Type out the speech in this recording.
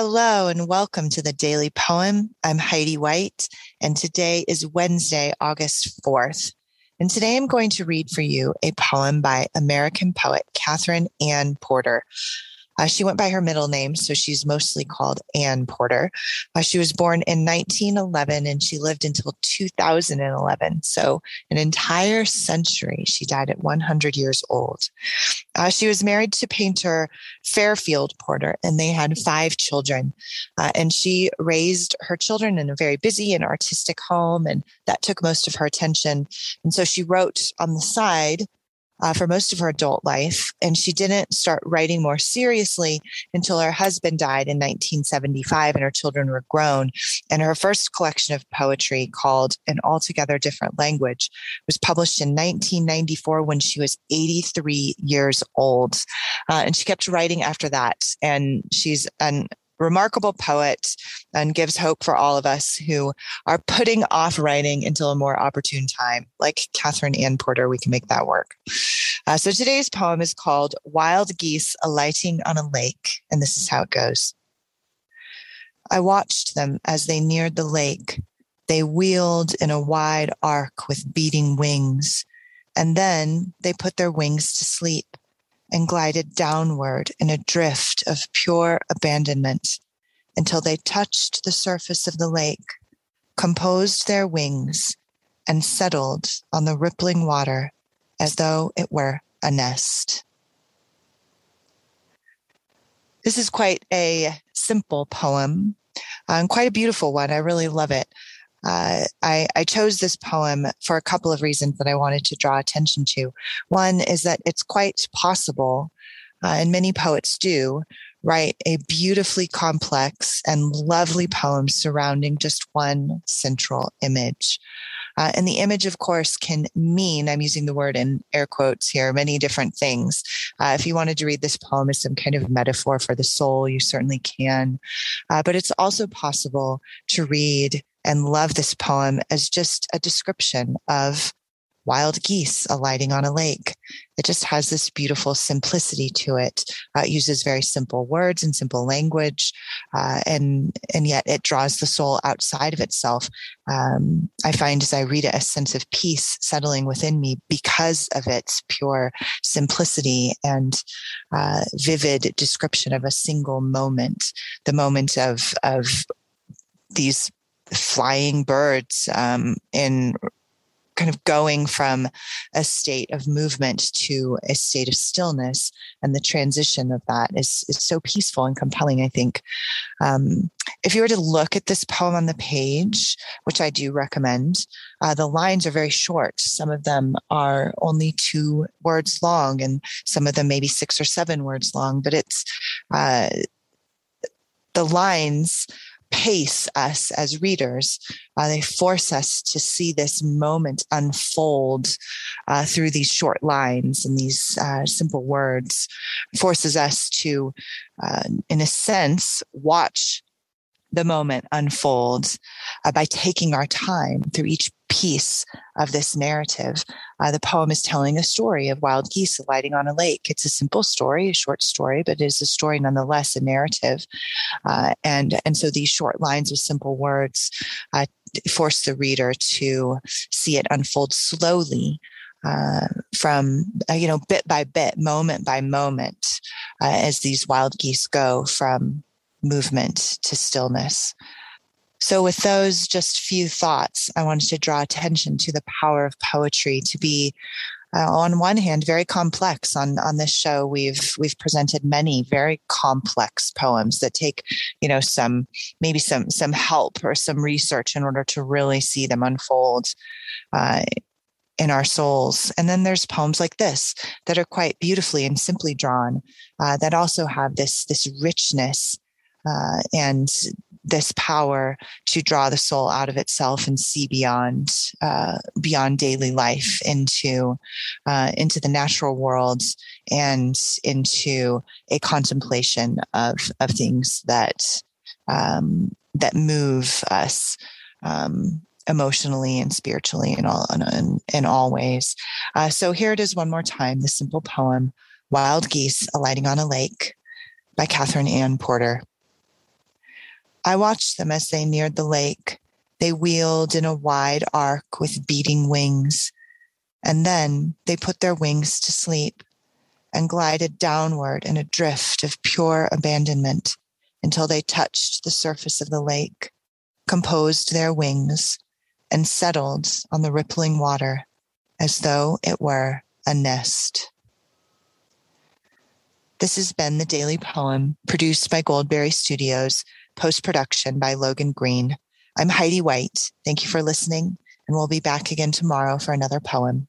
Hello and welcome to the Daily Poem. I'm Heidi White, and today is Wednesday, August 4th. And today I'm going to read for you a poem by American poet Katherine Anne Porter. Uh, she went by her middle name, so she's mostly called Anne Porter. Uh, she was born in 1911 and she lived until 2011. So, an entire century. She died at 100 years old. Uh, she was married to painter Fairfield Porter, and they had five children. Uh, and she raised her children in a very busy and artistic home, and that took most of her attention. And so she wrote on the side uh, for most of her adult life. And she didn't start writing more seriously until her husband died in 1975 and her children were grown. And her first collection of poetry, called An Altogether Different Language, was published in 1994 when she was 83 years old. Uh, and she kept writing after that. And she's an remarkable poet and gives hope for all of us who are putting off writing until a more opportune time. Like Katherine Anne Porter, we can make that work. Uh, so today's poem is called Wild Geese Alighting on a Lake, and this is how it goes. I watched them as they neared the lake. They wheeled in a wide arc with beating wings, and then they put their wings to sleep and glided downward in a drift of pure abandonment until they touched the surface of the lake, composed their wings, and settled on the rippling water as though it were a nest. This is quite a simple poem and um, quite a beautiful one. I really love it. Uh, I, I, chose this poem for a couple of reasons that I wanted to draw attention to. One is that it's quite possible, uh, and many poets do, write a beautifully complex and lovely poem surrounding just one central image. Uh, and the image, of course, can mean, I'm using the word in air quotes here, many different things. Uh, if you wanted to read this poem as some kind of metaphor for the soul, you certainly can. Uh, but it's also possible to read and love this poem as just a description of wild geese alighting on a lake. It just has this beautiful simplicity to it. Uh, it uses very simple words and simple language, uh, and and yet it draws the soul outside of itself. Um, I find as I read it, a sense of peace settling within me because of its pure simplicity and uh, vivid description of a single moment, the moment of of these flying birds um, in kind of going from a state of movement to a state of stillness and the transition of that is, is so peaceful and compelling i think. Um, if you were to look at this poem on the page which i do recommend uh, the lines are very short. Some of them are only two words long and some of them maybe six or seven words long but it's uh, the lines pace us as readers. Uh, they force us to see this moment unfold uh, through these short lines and these uh, simple words, forces us to, uh, in a sense, watch the moment unfolds uh, by taking our time through each piece of this narrative. Uh, the poem is telling a story of wild geese alighting on a lake. It's a simple story, a short story, but it is a story nonetheless, a narrative. Uh, and, and so these short lines with simple words uh, force the reader to see it unfold slowly uh, from uh, you know bit by bit, moment by moment, uh, as these wild geese go from movement to stillness. So, with those just few thoughts, I wanted to draw attention to the power of poetry to be, uh, on one hand, very complex. On on this show, we've we've presented many very complex poems that take, you know, some maybe some some help or some research in order to really see them unfold. Uh, in our souls. And then there's poems like this that are quite beautifully and simply drawn, uh, that also have this this richness uh, and this power to draw the soul out of itself and see beyond uh, beyond daily life into uh, into the natural world and into a contemplation of of things that um, that move us um, emotionally and spiritually in all in, in all ways. Uh, so here it is one more time: the simple poem "Wild Geese Alighting on a Lake" by Katherine Anne Porter. I watched them as they neared the lake. They wheeled in a wide arc with beating wings, and then they put their wings to sleep and glided downward in a drift of pure abandonment until they touched the surface of the lake, composed their wings, and settled on the rippling water as though it were a nest. This has been the Daily Poem produced by Goldberry Studios, post production by Logan Green. I'm Heidi White. Thank you for listening, and we'll be back again tomorrow for another poem.